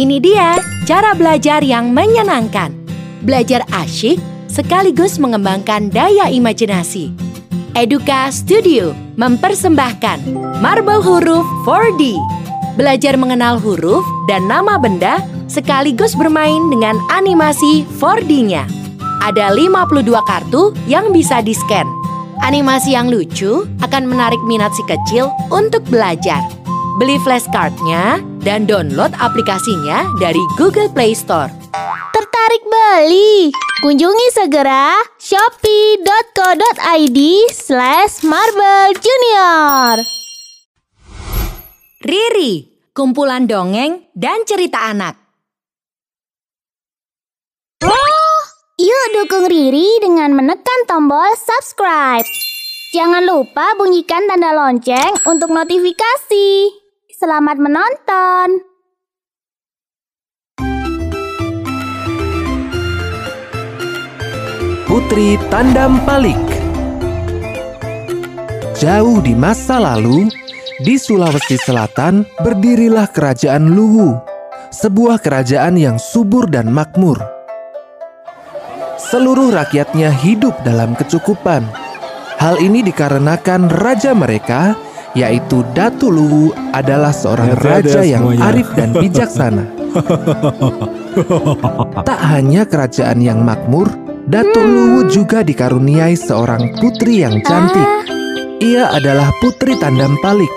Ini dia cara belajar yang menyenangkan. Belajar asyik sekaligus mengembangkan daya imajinasi. Eduka Studio mempersembahkan Marble Huruf 4D. Belajar mengenal huruf dan nama benda sekaligus bermain dengan animasi 4D-nya. Ada 52 kartu yang bisa di-scan. Animasi yang lucu akan menarik minat si kecil untuk belajar. Beli flashcardnya dan download aplikasinya dari Google Play Store. Tertarik beli? Kunjungi segera shopee.co.id slash marble junior. Riri, kumpulan dongeng dan cerita anak. Yuk dukung Riri dengan menekan tombol subscribe. Jangan lupa bunyikan tanda lonceng untuk notifikasi. Selamat menonton. Putri Tandam Palik Jauh di masa lalu, di Sulawesi Selatan berdirilah Kerajaan Luwu, sebuah kerajaan yang subur dan makmur. Seluruh rakyatnya hidup dalam kecukupan. Hal ini dikarenakan raja mereka, yaitu Datu Luwu, adalah seorang raja yang arif dan bijaksana. Tak hanya kerajaan yang makmur, Datu Luwu juga dikaruniai seorang putri yang cantik. Ia adalah Putri Tandam Palik.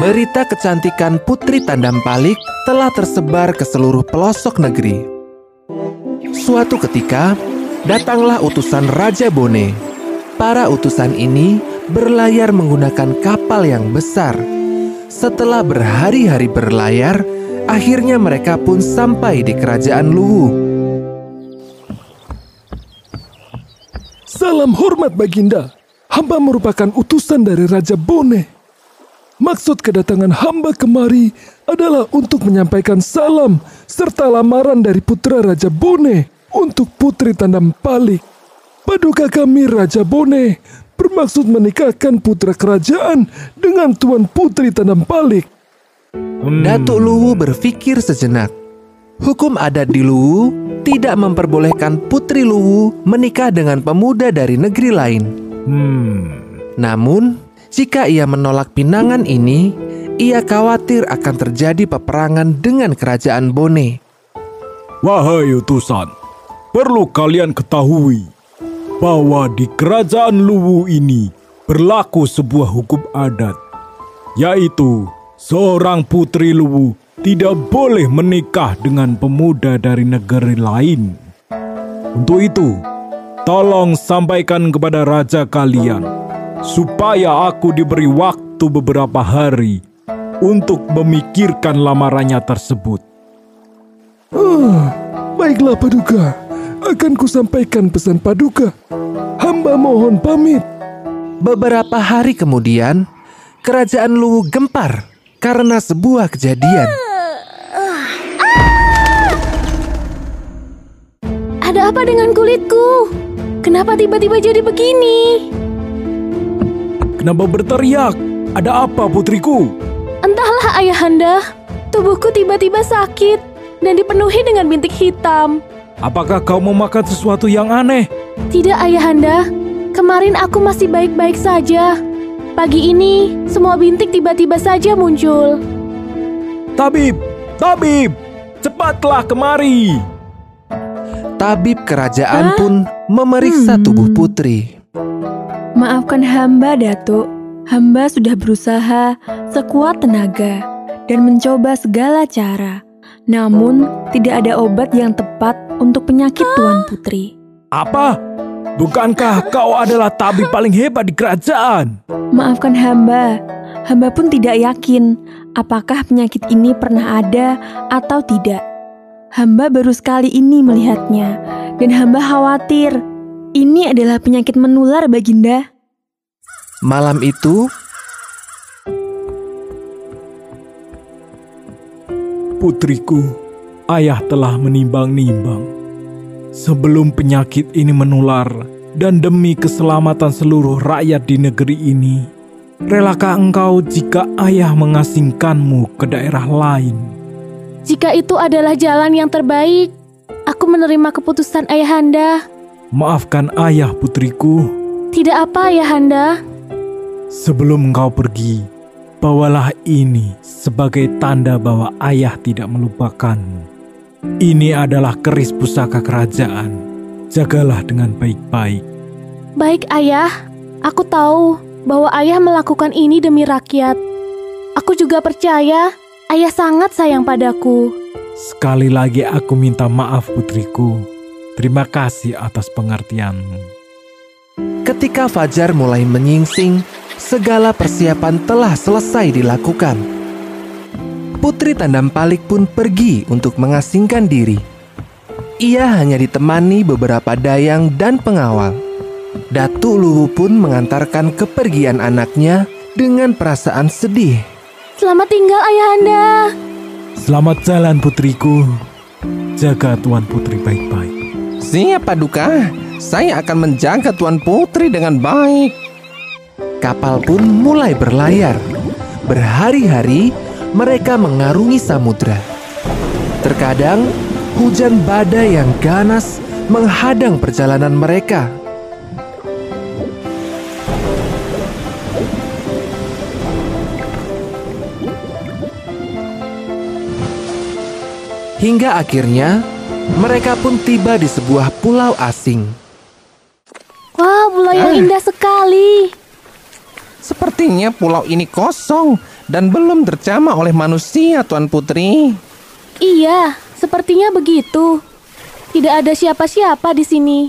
Berita kecantikan Putri Tandam Palik telah tersebar ke seluruh pelosok negeri. Suatu ketika, datanglah utusan Raja Bone. Para utusan ini berlayar menggunakan kapal yang besar. Setelah berhari-hari berlayar, akhirnya mereka pun sampai di kerajaan Luwu. Salam hormat Baginda. Hamba merupakan utusan dari Raja Bone. Maksud kedatangan hamba kemari adalah untuk menyampaikan salam serta lamaran dari putra Raja Bone untuk Putri Tandam Palik. Paduka kami Raja Bone bermaksud menikahkan putra kerajaan dengan Tuan Putri Tandam Palik. Datuk Luwu berpikir sejenak. Hukum adat di Luwu tidak memperbolehkan Putri Luwu menikah dengan pemuda dari negeri lain. Namun, jika ia menolak pinangan ini, ia khawatir akan terjadi peperangan dengan kerajaan Bone. Wahai utusan, perlu kalian ketahui bahwa di kerajaan Luwu ini berlaku sebuah hukum adat, yaitu seorang putri Luwu tidak boleh menikah dengan pemuda dari negeri lain. Untuk itu, tolong sampaikan kepada raja kalian supaya aku diberi waktu beberapa hari untuk memikirkan lamarannya tersebut. Ah, baiklah Paduka, akan kusampaikan pesan Paduka. Hamba mohon pamit. Beberapa hari kemudian, kerajaan Luwu gempar karena sebuah kejadian. Ada apa dengan kulitku? Kenapa tiba-tiba jadi begini? Kenapa berteriak? Ada apa putriku? Entahlah ayahanda, tubuhku tiba-tiba sakit dan dipenuhi dengan bintik hitam. Apakah kau memakan sesuatu yang aneh? Tidak ayahanda, kemarin aku masih baik-baik saja. Pagi ini, semua bintik tiba-tiba saja muncul. Tabib, tabib, cepatlah kemari. Tabib kerajaan pun memeriksa tubuh putri. Maafkan hamba, Datuk. Hamba sudah berusaha sekuat tenaga dan mencoba segala cara. Namun, tidak ada obat yang tepat untuk penyakit Tuan Putri. Apa? Bukankah kau adalah tabib paling hebat di kerajaan? Maafkan hamba, hamba pun tidak yakin apakah penyakit ini pernah ada atau tidak. Hamba baru sekali ini melihatnya, dan hamba khawatir ini adalah penyakit menular, Baginda. Malam itu, Putriku, ayah telah menimbang-nimbang. Sebelum penyakit ini menular dan demi keselamatan seluruh rakyat di negeri ini, relakah engkau jika ayah mengasingkanmu ke daerah lain? Jika itu adalah jalan yang terbaik, aku menerima keputusan ayahanda. Maafkan ayah putriku. Tidak apa ayahanda. Sebelum engkau pergi, bawalah ini sebagai tanda bahwa ayah tidak melupakanmu. Ini adalah keris pusaka kerajaan. Jagalah dengan baik-baik. Baik ayah, aku tahu bahwa ayah melakukan ini demi rakyat. Aku juga percaya ayah sangat sayang padaku. Sekali lagi aku minta maaf putriku. Terima kasih atas pengertianmu. Ketika fajar mulai menyingsing, segala persiapan telah selesai dilakukan. Putri Tandampalik pun pergi untuk mengasingkan diri. Ia hanya ditemani beberapa dayang dan pengawal. Datuk Luwu pun mengantarkan kepergian anaknya dengan perasaan sedih. Selamat tinggal ayahanda. Selamat jalan putriku. Jaga Tuan Putri baik-baik. Siap Paduka, saya akan menjaga Tuan Putri dengan baik. Kapal pun mulai berlayar. Berhari-hari mereka mengarungi samudra. Terkadang hujan badai yang ganas menghadang perjalanan mereka. Hingga akhirnya mereka pun tiba di sebuah pulau asing. Wah, pulau yang indah sekali. Sepertinya pulau ini kosong dan belum terjamah oleh manusia, Tuan Putri. Iya, sepertinya begitu. Tidak ada siapa-siapa di sini.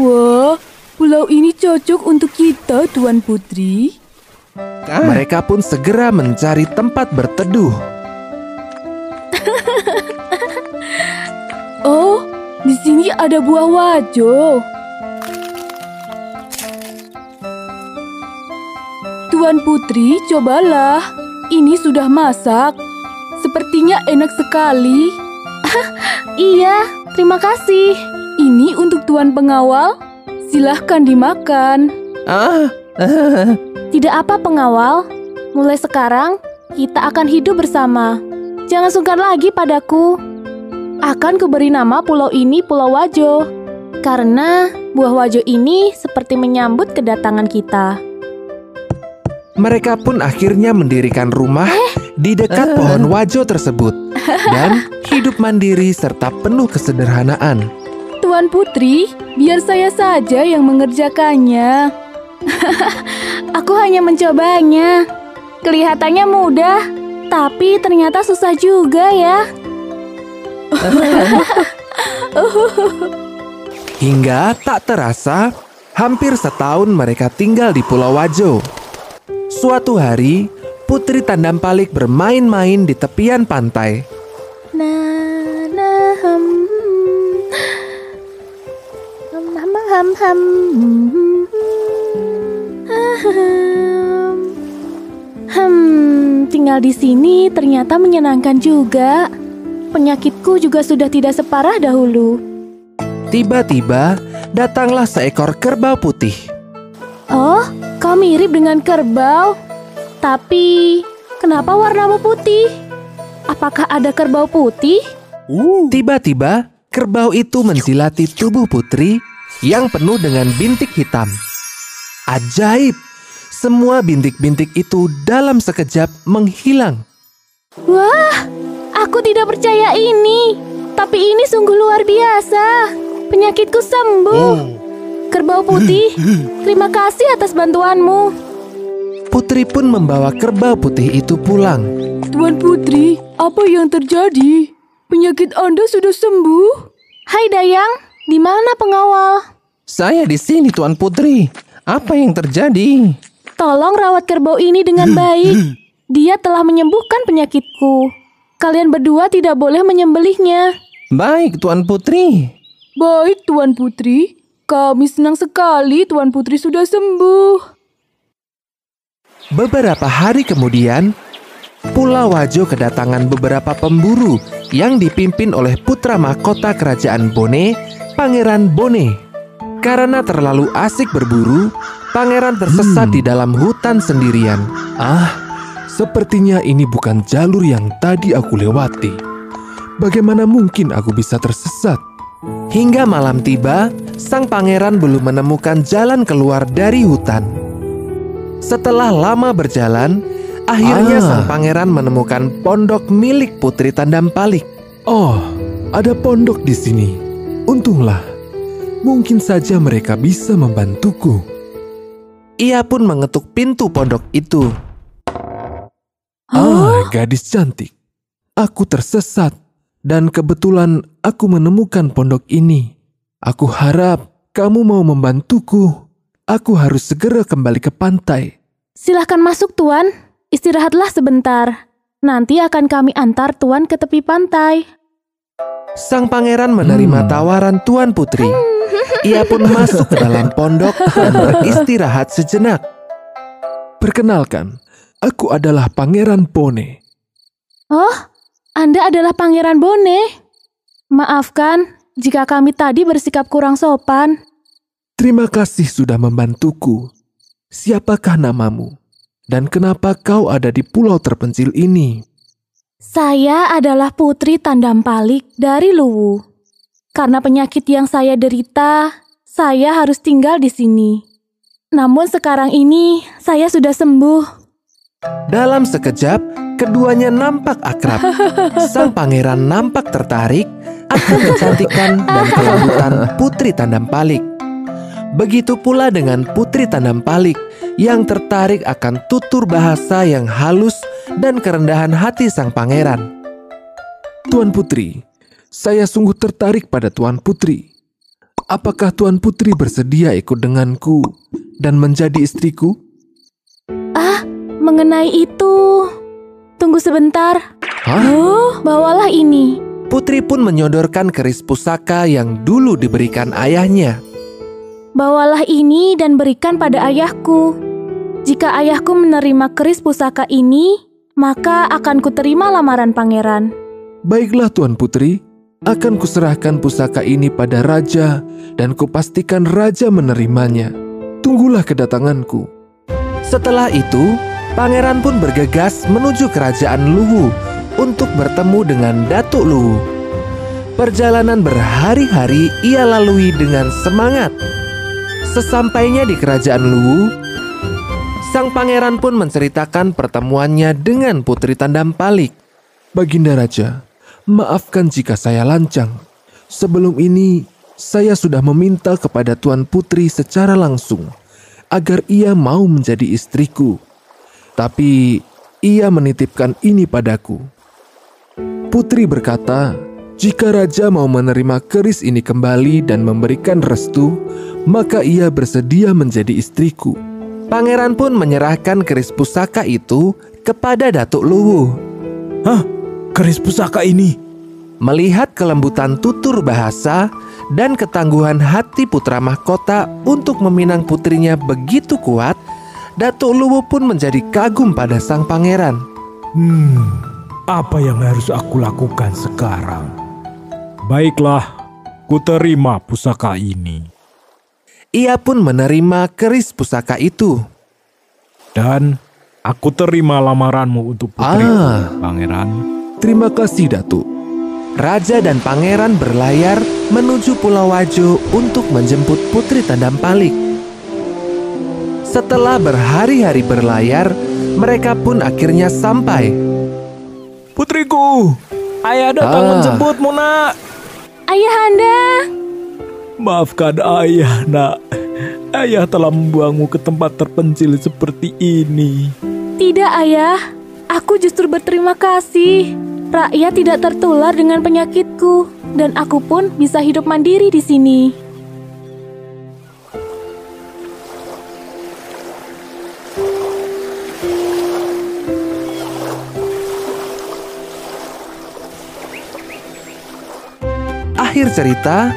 Wah, pulau ini cocok untuk kita, Tuan Putri. Ah, Mereka pun segera mencari tempat berteduh. Oh, di sini ada buah wajo. Tuan Putri, cobalah. Ini sudah masak. Sepertinya enak sekali. Iya, terima kasih. Ini untuk Tuan Pengawal. Silahkan dimakan. ah, ah, Tidak apa pengawal. Mulai sekarang, kita akan hidup bersama. Jangan sungkan lagi padaku. Akan kuberi nama pulau ini Pulau Wajo. Karena buah wajo ini seperti menyambut kedatangan kita. Mereka pun akhirnya mendirikan rumah di dekat pohon wajo tersebut dan hidup mandiri serta penuh kesederhanaan. Tuan Putri, biar saya saja yang mengerjakannya. Aku hanya mencobanya. Kelihatannya mudah, tapi ternyata susah juga ya. Hingga tak terasa, hampir setahun mereka tinggal di Pulau Wajo. Suatu hari, Putri Tandampalik bermain-main di tepian pantai. Nah, nah. Hmm, tinggal di sini ternyata menyenangkan juga. Penyakitku juga sudah tidak separah dahulu. Tiba-tiba, datanglah seekor kerbau putih. Oh, kau mirip dengan kerbau. Tapi, kenapa warnamu putih? Apakah ada kerbau putih? Tiba-tiba, kerbau itu menjilati tubuh putri yang penuh dengan bintik hitam. Ajaib! Semua bintik-bintik itu dalam sekejap menghilang. Wah, aku tidak percaya ini. Tapi ini sungguh luar biasa. Penyakitku sembuh. Kerbau putih, terima kasih atas bantuanmu. Putri pun membawa kerbau putih itu pulang. Tuan Putri, apa yang terjadi? Penyakit Anda sudah sembuh? Hai Dayang, di mana pengawal? saya di sini, Tuan Putri. Apa yang terjadi? Tolong rawat kerbau ini dengan baik. Dia telah menyembuhkan penyakitku. Kalian berdua tidak boleh menyembelihnya. Baik, Tuan Putri. Baik, Tuan Putri. Kami senang sekali Tuan Putri sudah sembuh. Beberapa hari kemudian, Pulau Wajo kedatangan beberapa pemburu yang dipimpin oleh putra mahkota kerajaan Bone, Pangeran Bone. Karena terlalu asik berburu, pangeran tersesat di dalam hutan sendirian. Ah, sepertinya ini bukan jalur yang tadi aku lewati. Bagaimana mungkin aku bisa tersesat? Hingga malam tiba, sang pangeran belum menemukan jalan keluar dari hutan. Setelah lama berjalan, akhirnya Ah. sang pangeran menemukan pondok milik Putri Tandampalik. Oh, ada pondok di sini. Untunglah, mungkin saja mereka bisa membantuku. Ia pun mengetuk pintu pondok itu. Ah, gadis cantik. Aku tersesat dan kebetulan aku menemukan pondok ini. Aku harap kamu mau membantuku. Aku harus segera kembali ke pantai. Silahkan masuk, Tuan. Istirahatlah sebentar. Nanti akan kami antar Tuan ke tepi pantai. Sang pangeran menerima Hmm. tawaran Tuan Putri. Ia pun masuk ke dalam pondok dan beristirahat sejenak. Perkenalkan, aku adalah Pangeran Pone. Oh, Anda adalah Pangeran Bone. Maafkan jika kami tadi bersikap kurang sopan. Terima kasih sudah membantuku. Siapakah namamu? Dan kenapa kau ada di pulau terpencil ini? Saya adalah Putri Tandampalik dari Luwu. Karena penyakit yang saya derita, saya harus tinggal di sini. Namun sekarang ini saya sudah sembuh. Dalam sekejap, keduanya nampak akrab. Sang pangeran nampak tertarik akan kecantikan dan kelembutan Putri Tandampalik. Begitu pula dengan Putri Tandampalik yang tertarik akan tutur bahasa yang halus dan kerendahan hati sang pangeran. Tuan Putri, saya sungguh tertarik pada Tuan Putri. Apakah Tuan Putri bersedia ikut denganku dan menjadi istriku? Mengenai itu... Tunggu sebentar. Hah? Oh, bawalah ini. Putri pun menyodorkan keris pusaka yang dulu diberikan ayahnya. Bawalah ini dan berikan pada ayahku. Jika ayahku menerima keris pusaka ini, maka akan kuterima lamaran pangeran. Baiklah Tuan Putri, akan kuserahkan pusaka ini pada raja dan kupastikan raja menerimanya. Tunggulah kedatanganku. Setelah itu, pangeran pun bergegas menuju kerajaan Luwu untuk bertemu dengan Datuk Luwu. Perjalanan berhari-hari ia lalui dengan semangat. Sesampainya di kerajaan Luwu, sang pangeran pun menceritakan pertemuannya dengan Putri Tandampalik. Baginda Raja, maafkan jika saya lancang. Sebelum ini, saya sudah meminta kepada Tuan Putri secara langsung agar ia mau menjadi istriku. Tapi ia menitipkan ini padaku. Putri berkata, jika raja mau menerima keris ini kembali dan memberikan restu, maka ia bersedia menjadi istriku. Pangeran pun menyerahkan keris pusaka itu kepada Datuk Luwu. Hah? Keris pusaka ini? Melihat kelembutan tutur bahasa dan ketangguhan hati putra mahkota untuk meminang putrinya begitu kuat, Datuk Luwu pun menjadi kagum pada sang pangeran. Hmm, apa yang harus aku lakukan sekarang? Baiklah, ku terima pusaka ini. Ia pun menerima keris pusaka itu. Dan aku terima lamaranmu untuk putri Ah. pangeran. Terima kasih, Datuk. Raja dan pangeran berlayar menuju Pulau Wajo untuk menjemput Putri Tandampalik. Setelah berhari-hari berlayar, mereka pun akhirnya sampai. Putriku, ayah datang Ah. menjemputmu nak. Ayahanda, Maafkan ayah nak. Ayah telah membuangmu ke tempat terpencil seperti ini. tidak ayah. Aku justru berterima kasih. Rakyat tidak tertular dengan penyakitku, dan aku pun bisa hidup mandiri di sini. Cerita,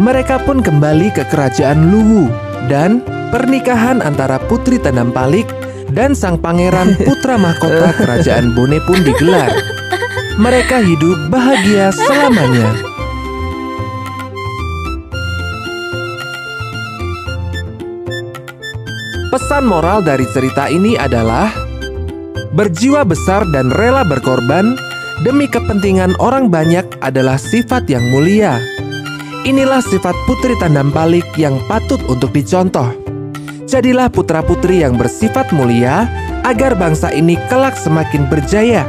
mereka pun kembali ke kerajaan Luwu dan pernikahan antara Putri Tandampalik dan sang pangeran putra mahkota kerajaan Bone pun digelar. Mereka hidup bahagia selamanya. Pesan moral dari cerita ini adalah berjiwa besar dan rela berkorban demi kepentingan orang banyak adalah sifat yang mulia. Inilah sifat putri tandam palik yang patut untuk dicontoh. Jadilah putra-putri yang bersifat mulia agar bangsa ini kelak semakin berjaya.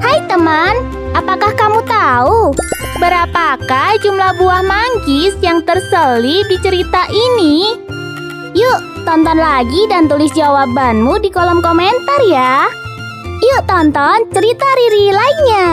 Hai teman, apakah kamu tahu berapakah jumlah buah manggis yang terselip di cerita ini? Yuk, tonton lagi dan tulis jawabanmu di kolom komentar ya. Yuk tonton cerita Riri lainnya.